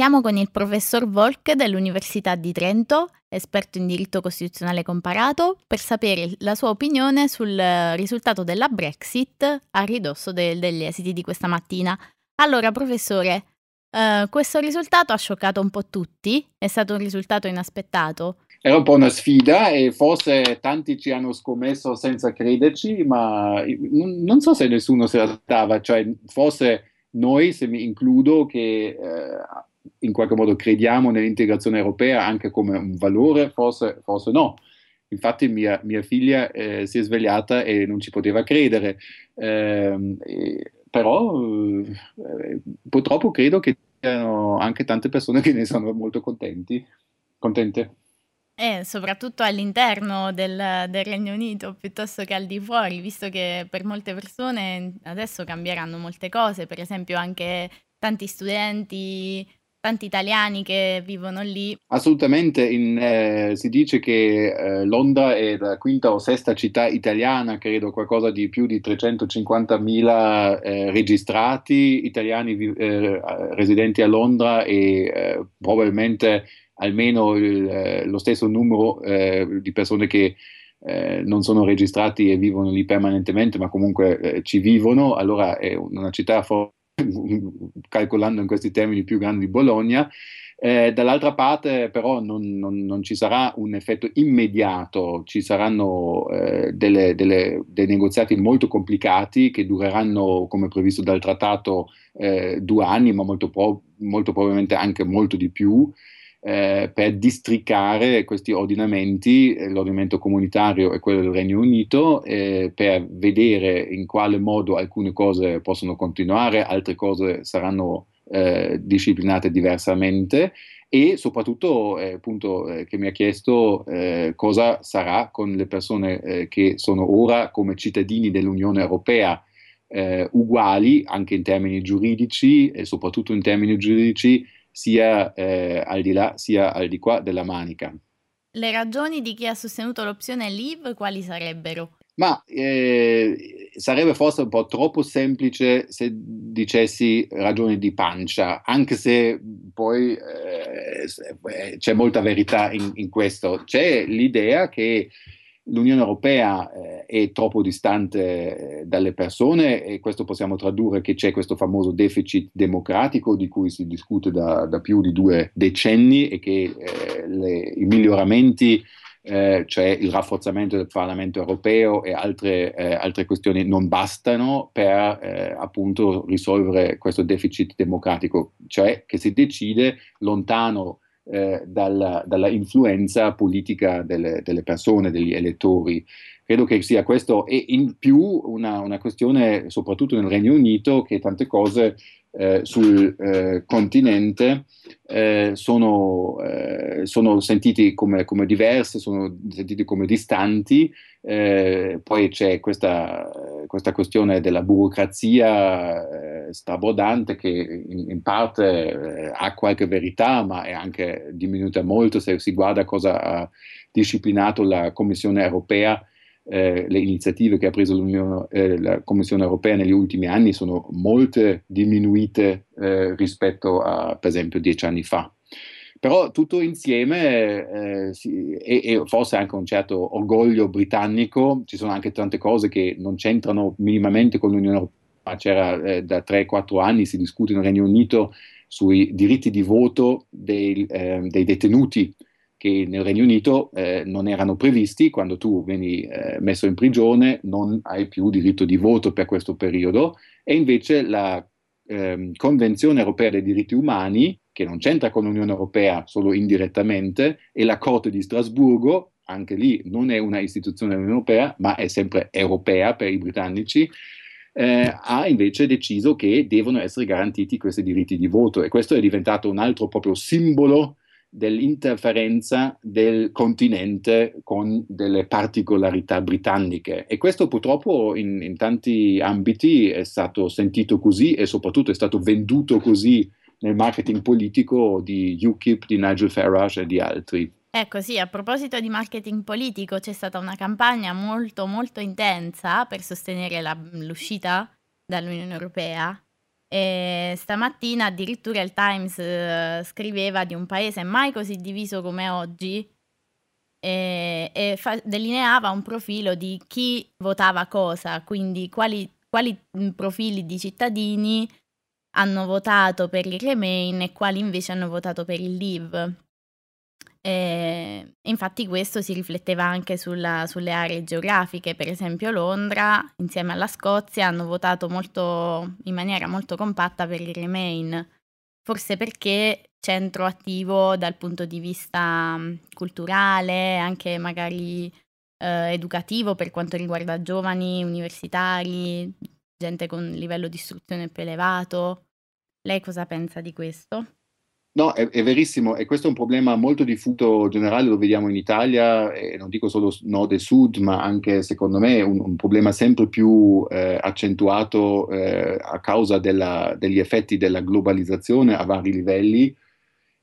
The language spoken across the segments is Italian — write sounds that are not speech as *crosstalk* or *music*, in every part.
Siamo con il professor Volk dell'Università di Trento, esperto in diritto costituzionale comparato, per sapere la sua opinione sul risultato della Brexit a ridosso de- degli esiti di questa mattina. Allora, professore, eh, questo risultato ha scioccato un po' tutti, è stato un risultato inaspettato. Era un po' una sfida e forse tanti ci hanno scommesso senza crederci, ma non so se nessuno si aspettava, cioè forse noi, se mi includo, che eh, in qualche modo crediamo nell'integrazione europea anche come un valore, forse, forse no. Infatti mia, mia figlia eh, si è svegliata e non ci poteva credere, eh, e, però eh, purtroppo credo che siano anche tante persone che ne sono molto contenti, contente. E soprattutto all'interno del, del, Regno Unito piuttosto che al di fuori, visto che per molte persone adesso cambieranno molte cose, per esempio anche tanti studenti tanti italiani che vivono lì. Assolutamente, in, eh, si dice che eh, Londra è la quinta o sesta città italiana, credo qualcosa di più di 350.000 eh, registrati italiani eh, residenti a Londra e eh, probabilmente almeno il, eh, lo stesso numero di persone che non sono registrati e vivono lì permanentemente, ma comunque ci vivono, allora è una città forte calcolando in questi termini più grandi di Bologna. Eh, dall'altra parte però non, non, non, ci sarà un effetto immediato, ci saranno eh, delle, delle, dei negoziati molto complicati che dureranno come previsto dal trattato eh, due anni, ma molto, pro- molto probabilmente anche molto di più eh, per districare questi ordinamenti, eh, l'ordinamento comunitario e quello del Regno Unito, eh, per vedere in quale modo alcune cose possono continuare, altre cose saranno eh, disciplinate diversamente e soprattutto eh, appunto eh, che mi ha chiesto cosa sarà con le persone che sono ora come cittadini dell'Unione Europea. uguali anche in termini giuridici e soprattutto in termini giuridici sia eh, al di là sia al di qua della manica. Le ragioni di chi ha sostenuto l'opzione Leave quali sarebbero? Ma eh, sarebbe forse un po' troppo semplice se dicessi ragioni di pancia, anche se poi eh, c'è molta verità in, in questo. C'è l'idea che l'Unione Europea eh, è troppo distante eh, dalle persone e questo possiamo tradurre che c'è questo famoso deficit democratico di cui si discute da, da più di due decenni e che eh, le, i miglioramenti, eh, cioè il rafforzamento del Parlamento europeo e altre, eh, altre questioni non bastano per eh, appunto risolvere questo deficit democratico, cioè che si decide lontano eh, dalla, dalla, influenza politica delle, delle, persone, degli elettori. Credo che sia questo e in più una, una questione, soprattutto nel Regno Unito, che tante cose eh, sul eh, continente eh, sono, eh, sono, sentiti come, come, diverse, sono sentiti come distanti. Eh, poi c'è questa, questa, questione della burocrazia eh, strabordante che in, in parte ha qualche verità, ma è anche diminuita molto se si guarda cosa ha disciplinato la Commissione europea eh, le iniziative che ha preso eh, la Commissione europea negli ultimi anni sono molte diminuite eh, rispetto a, per esempio, dieci anni fa. Però tutto insieme, eh, sì, e, e, forse anche un certo orgoglio britannico, ci sono anche tante cose che non c'entrano minimamente con l'Unione Europea. C'era eh, da 3-4 anni, si discute nel Regno Unito sui diritti di voto dei, eh, dei detenuti che nel Regno Unito eh, non erano previsti, quando tu vieni eh, messo in prigione non hai più diritto di voto per questo periodo e invece la eh, Convenzione europea dei diritti umani, che non c'entra con l'Unione Europea solo indirettamente, e la Corte di Strasburgo, anche lì non è una istituzione dell'Unione Europea, ma è sempre europea per i britannici, eh, ha invece deciso che devono essere garantiti questi diritti di voto e questo è diventato un altro proprio simbolo dell'interferenza del continente con delle particolarità britanniche. E questo purtroppo in, in, tanti ambiti è stato sentito così e soprattutto è stato venduto così nel marketing politico di UKIP, di Nigel Farage e di altri. Ecco sì, a proposito di marketing politico c'è stata una campagna molto molto intensa per sostenere la, l'uscita dall'Unione Europea E stamattina addirittura il Times eh, scriveva di un paese mai così diviso come oggi e, e fa- delineava un profilo di chi votava cosa, quindi quali, quali profili di cittadini hanno votato per il Remain e quali invece hanno votato per il Leave. E infatti questo si rifletteva anche sulla, sulle aree geografiche, per esempio Londra insieme alla Scozia hanno votato molto, in maniera molto compatta per il Remain, forse perché centro attivo dal punto di vista culturale, anche magari eh, educativo per quanto riguarda giovani, universitari, gente con livello di istruzione più elevato. Lei cosa pensa di questo? No, è, è, verissimo e questo è un problema molto diffuso generale, lo vediamo in Italia, e non dico solo nord e sud, ma anche secondo me un, un problema sempre più eh, accentuato eh, a causa della, degli effetti della globalizzazione a vari livelli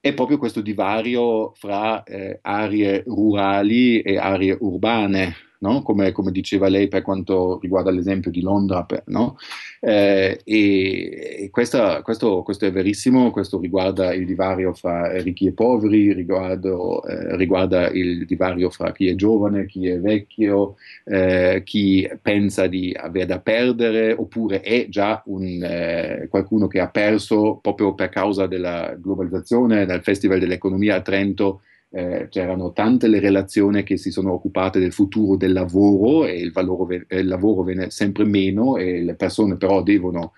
è proprio questo divario fra eh, aree rurali e aree urbane no? come, come, diceva lei per quanto riguarda l'esempio di Londra, per, no? eh, e, e questa, questo, questo, è verissimo, questo riguarda il divario fra ricchi e poveri, riguardo, eh, riguarda il divario fra chi è giovane, chi è vecchio, eh, chi pensa di avere da perdere oppure è già un, eh, qualcuno che ha perso proprio per causa della globalizzazione, dal Festival dell'Economia a Trento eh, c'erano tante le relazioni che si sono occupate del futuro del lavoro e il, valore, il lavoro viene sempre meno e le persone però devono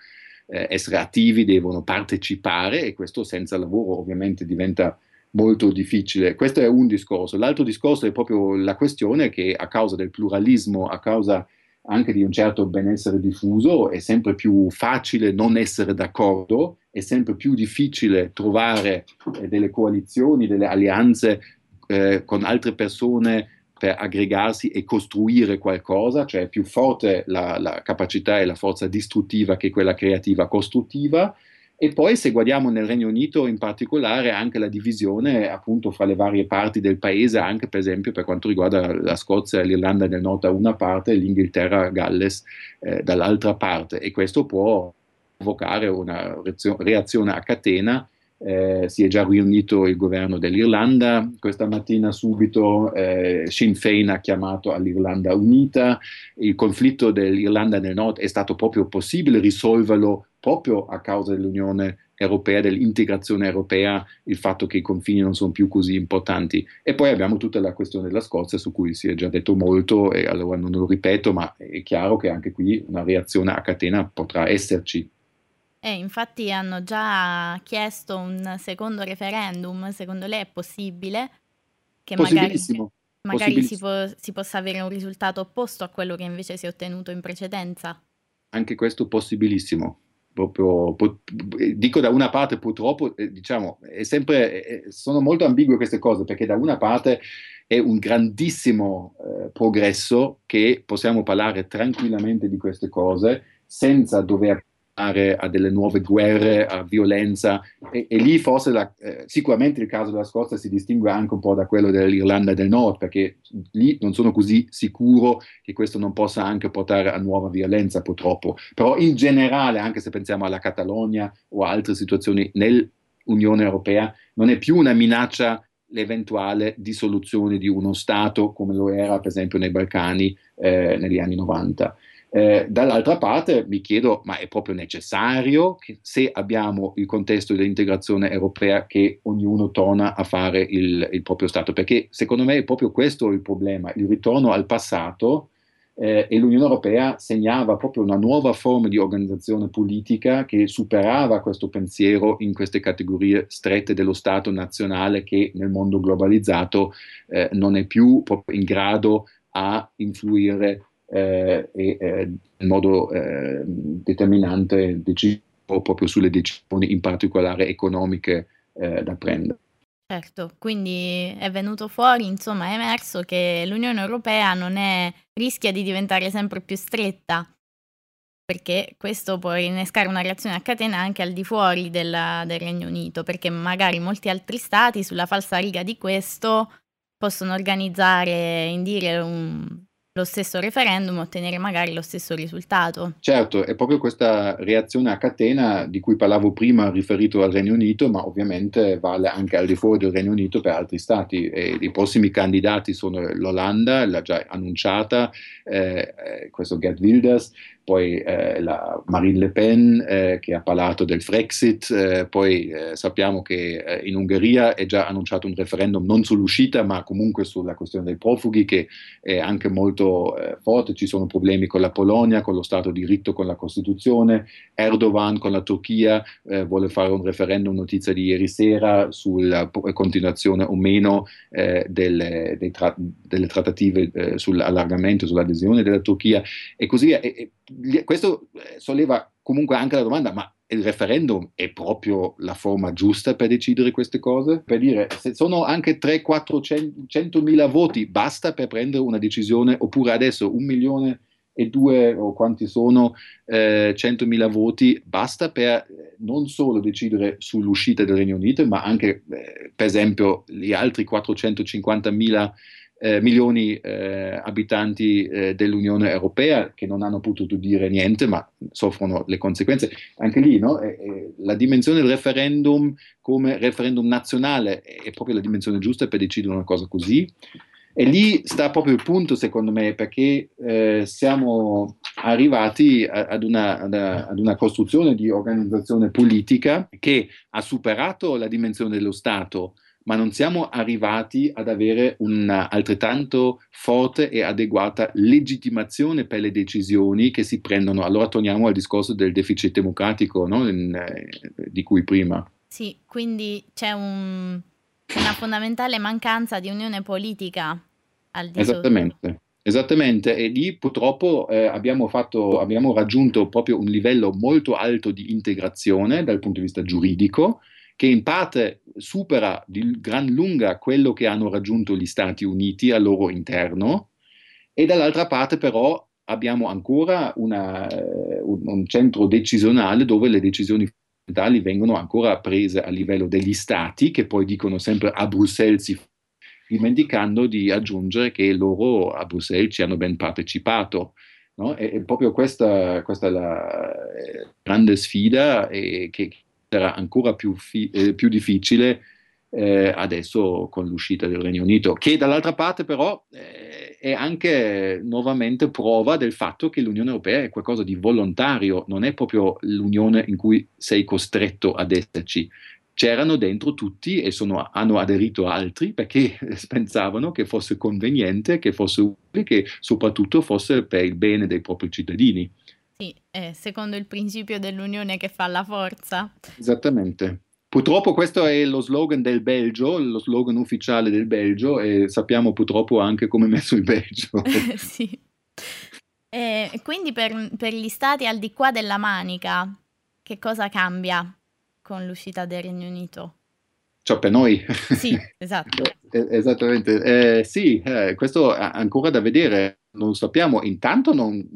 eh, essere attivi, devono partecipare e questo senza lavoro ovviamente diventa molto difficile. Questo è un discorso. L'altro discorso è proprio la questione che a causa del pluralismo, a causa anche di un certo benessere diffuso, è sempre più facile non essere d'accordo, è sempre più difficile trovare eh, delle coalizioni, delle alleanze eh, con altre persone per aggregarsi e costruire qualcosa, cioè è più forte la, la capacità e la forza distruttiva che quella creativa costruttiva e poi se guardiamo nel Regno Unito in particolare anche la divisione appunto fra le varie parti del paese, anche per esempio per quanto riguarda la Scozia e l'Irlanda del Nord da una parte e l'Inghilterra Galles eh, dall'altra parte. E questo può provocare una reazione a catena eh, si è già riunito il governo dell'Irlanda, questa mattina subito eh, Sinn Féin ha chiamato all'Irlanda Unita, il conflitto dell'Irlanda del Nord è stato proprio possibile risolverlo proprio a causa dell'Unione Europea, dell'integrazione europea, il fatto che i confini non sono più così importanti. E poi abbiamo tutta la questione della Scozia su cui si è già detto molto e allora non lo ripeto, ma è chiaro che anche qui una reazione a catena potrà esserci. Eh, infatti hanno già chiesto un secondo referendum, secondo lei è possibile che magari, magari si, po- si possa avere un risultato opposto a quello che invece si è ottenuto in precedenza? Anche questo possibilissimo. Proprio, po- dico da una parte purtroppo, eh, diciamo, è sempre, eh, sono molto ambigue queste cose perché da una parte è un grandissimo eh, progresso che possiamo parlare tranquillamente di queste cose senza dover a delle nuove guerre, a violenza e, e lì forse la, eh, sicuramente il caso della Scozia si distingue anche un po' da quello dell'Irlanda del Nord perché lì non sono così sicuro che questo non possa anche portare a nuova violenza purtroppo, però in generale anche se pensiamo alla Catalogna o altre situazioni nell'Unione Europea non è più una minaccia l'eventuale dissoluzione di uno Stato come lo era per esempio nei Balcani eh, negli anni 90. Eh, dall'altra parte mi chiedo, ma è proprio necessario che se abbiamo il contesto dell'integrazione europea che ognuno torna a fare il, il, proprio Stato? Perché secondo me è proprio questo il problema, il ritorno al passato eh, e l'Unione Europea segnava proprio una nuova forma di organizzazione politica che superava questo pensiero in queste categorie strette dello Stato nazionale che nel mondo globalizzato eh, non è più in grado a influire eh, e eh, in modo eh, determinante decisivo proprio sulle decisioni in particolare economiche eh, da prendere. Certo, quindi è venuto fuori, insomma, è emerso che l'Unione Europea non è, rischia di diventare sempre più stretta, perché questo può innescare una reazione a catena anche al di fuori della, del Regno Unito, perché magari molti altri stati sulla falsa riga di questo possono organizzare, indire un, lo stesso referendum ottenere magari lo stesso risultato. Certo, è proprio questa reazione a catena di cui parlavo prima riferito al Regno Unito, ma ovviamente vale anche al di fuori del Regno Unito per altri stati. E I prossimi candidati sono l'Olanda, l'ha già annunciata, eh, eh questo Gerd Wilders, poi eh, la Marine Le Pen eh, che ha parlato del Frexit, eh, poi eh, sappiamo che eh, in Ungheria è già annunciato un referendum non sull'uscita ma comunque sulla questione dei profughi che è anche molto eh, forte, ci sono problemi con la Polonia, con lo Stato di diritto, con la Costituzione, Erdogan con la Turchia vuole fare un referendum, notizia di ieri sera, sulla continuazione o meno delle, tra- delle, trattative sull'allargamento, sull'adesione della Turchia e così via. E, questo eh, solleva comunque anche la domanda, ma il referendum è proprio la forma giusta per decidere queste cose? Per dire, se sono anche 3, 4, 100 mila voti, basta per prendere una decisione, oppure adesso un milione e due o quanti sono eh, 100.000 voti, basta per eh, non solo decidere sull'uscita del Regno Unito, ma anche, eh, per esempio, gli altri 450.000 eh, milioni eh, abitanti eh, dell'Unione Europea che non hanno potuto dire niente ma soffrono le conseguenze. Anche lì no? la dimensione del referendum come referendum nazionale è proprio la dimensione giusta per decidere una cosa così. E lì sta proprio il punto, secondo me, perché eh, siamo arrivati a, ad, una, ad, una, costruzione di organizzazione politica che ha superato la dimensione dello Stato, ma non siamo arrivati ad avere una altrettanto forte e adeguata legittimazione per le decisioni che si prendono. Allora torniamo al discorso del deficit democratico no? In, eh, di cui prima. Sì, quindi c'è un, una fondamentale mancanza di unione politica al di Esattamente. Esattamente, e lì purtroppo eh, abbiamo, fatto, abbiamo raggiunto proprio un livello molto alto di integrazione dal punto di vista giuridico, che in parte supera di gran lunga quello che hanno raggiunto gli Stati Uniti al loro interno e dall'altra parte però abbiamo ancora una, uh, un, un, centro decisionale dove le decisioni fondamentali vengono ancora prese a livello degli Stati che poi dicono sempre a Bruxelles si dimenticando di aggiungere che loro a Bruxelles ci hanno ben partecipato. No? E, e, proprio questa, questa è la eh, grande sfida e che sarà ancora più, fi- eh, più difficile eh, adesso con l'uscita del Regno Unito, che dall'altra parte però eh, è anche nuovamente prova del fatto che l'Unione Europea è qualcosa di volontario, non è proprio l'unione in cui sei costretto ad esserci. C'erano dentro tutti e sono, hanno aderito altri perché *laughs* pensavano che fosse conveniente, che fosse utile, che soprattutto fosse per il bene dei propri cittadini. Sì, eh, secondo il principio dell'unione che fa la forza. Esattamente. Purtroppo questo è lo slogan del Belgio, lo slogan ufficiale del Belgio e sappiamo purtroppo anche come è messo il Belgio. *laughs* sì. E quindi per, per, gli stati al di qua della manica, che cosa cambia con l'uscita del Regno Unito? Cioè per noi? Sì, *laughs* esatto. Esattamente. Eh, sì, eh, questo è ancora da vedere, non sappiamo. Intanto non,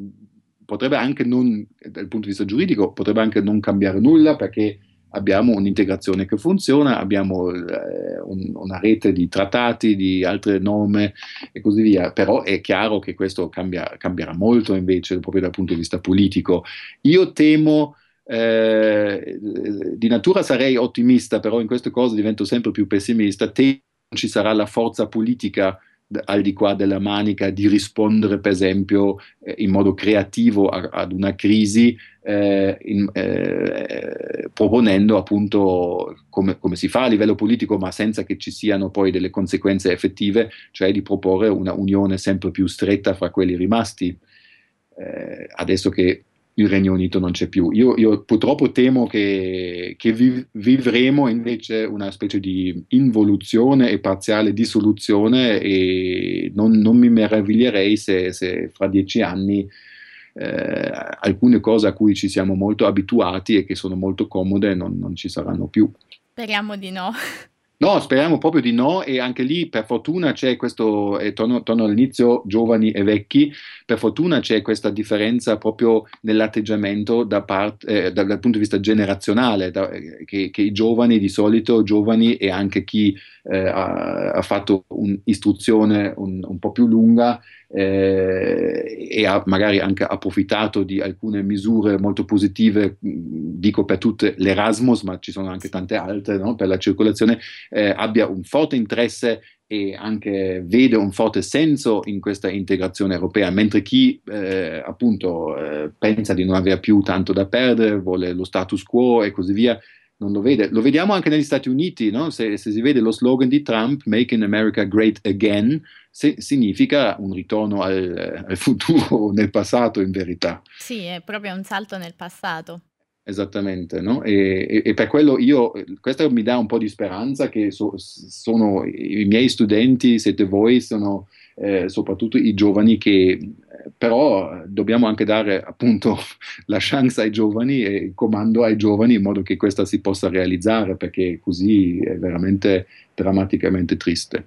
potrebbe anche non, dal punto di vista giuridico, potrebbe anche non cambiare nulla perché abbiamo un'integrazione che funziona, abbiamo eh, un, una rete di trattati, di altre norme e così via, però è chiaro che questo cambia, cambierà molto invece proprio dal punto di vista politico. Io temo, eh, di natura sarei ottimista, però in queste cose divento sempre più pessimista, temo che ci sarà la forza politica al di qua della manica di rispondere, per esempio, eh, in modo creativo a, ad una crisi, eh, in, eh, proponendo appunto come, come, si fa a livello politico, ma senza che ci siano poi delle conseguenze effettive, cioè di proporre una unione sempre più stretta fra quelli rimasti. Eh, adesso che il Regno Unito non c'è più. Io, io purtroppo temo che, che vi, vivremo invece una specie di involuzione e parziale dissoluzione e non, non mi meraviglierei se, se, fra dieci anni eh, alcune cose a cui ci siamo molto abituati e che sono molto comode non, non ci saranno più. Speriamo di no. No, speriamo proprio di no e anche lì per fortuna c'è questo, e torno, torno, all'inizio, giovani e vecchi, per fortuna c'è questa differenza proprio nell'atteggiamento da parte, eh, dal, dal, punto di vista generazionale, da, che, che, i giovani di solito, giovani e anche chi eh, ha, ha, fatto un'istruzione un, un po' più lunga, eh, e ha magari anche approfittato di alcune misure molto positive, dico per tutte l'Erasmus, ma ci sono anche tante altre no? per la circolazione, eh, abbia un forte interesse e anche vede un forte senso in questa integrazione europea, mentre chi eh, appunto eh, pensa di non avere più tanto da perdere, vuole lo status quo e così via, non lo vede. Lo vediamo anche negli Stati Uniti, no? se, se, si vede lo slogan di Trump, Make in America Great Again, se, significa un ritorno al, al futuro, *laughs* nel passato in verità. Sì, è proprio un salto nel passato. Esattamente, no? e, e, e, per quello io, questo mi dà un po' di speranza che so, sono i miei studenti, siete voi, sono eh, soprattutto i giovani che però dobbiamo anche dare appunto *laughs* la chance ai giovani e il comando ai giovani in modo che questa si possa realizzare perché così è veramente drammaticamente triste.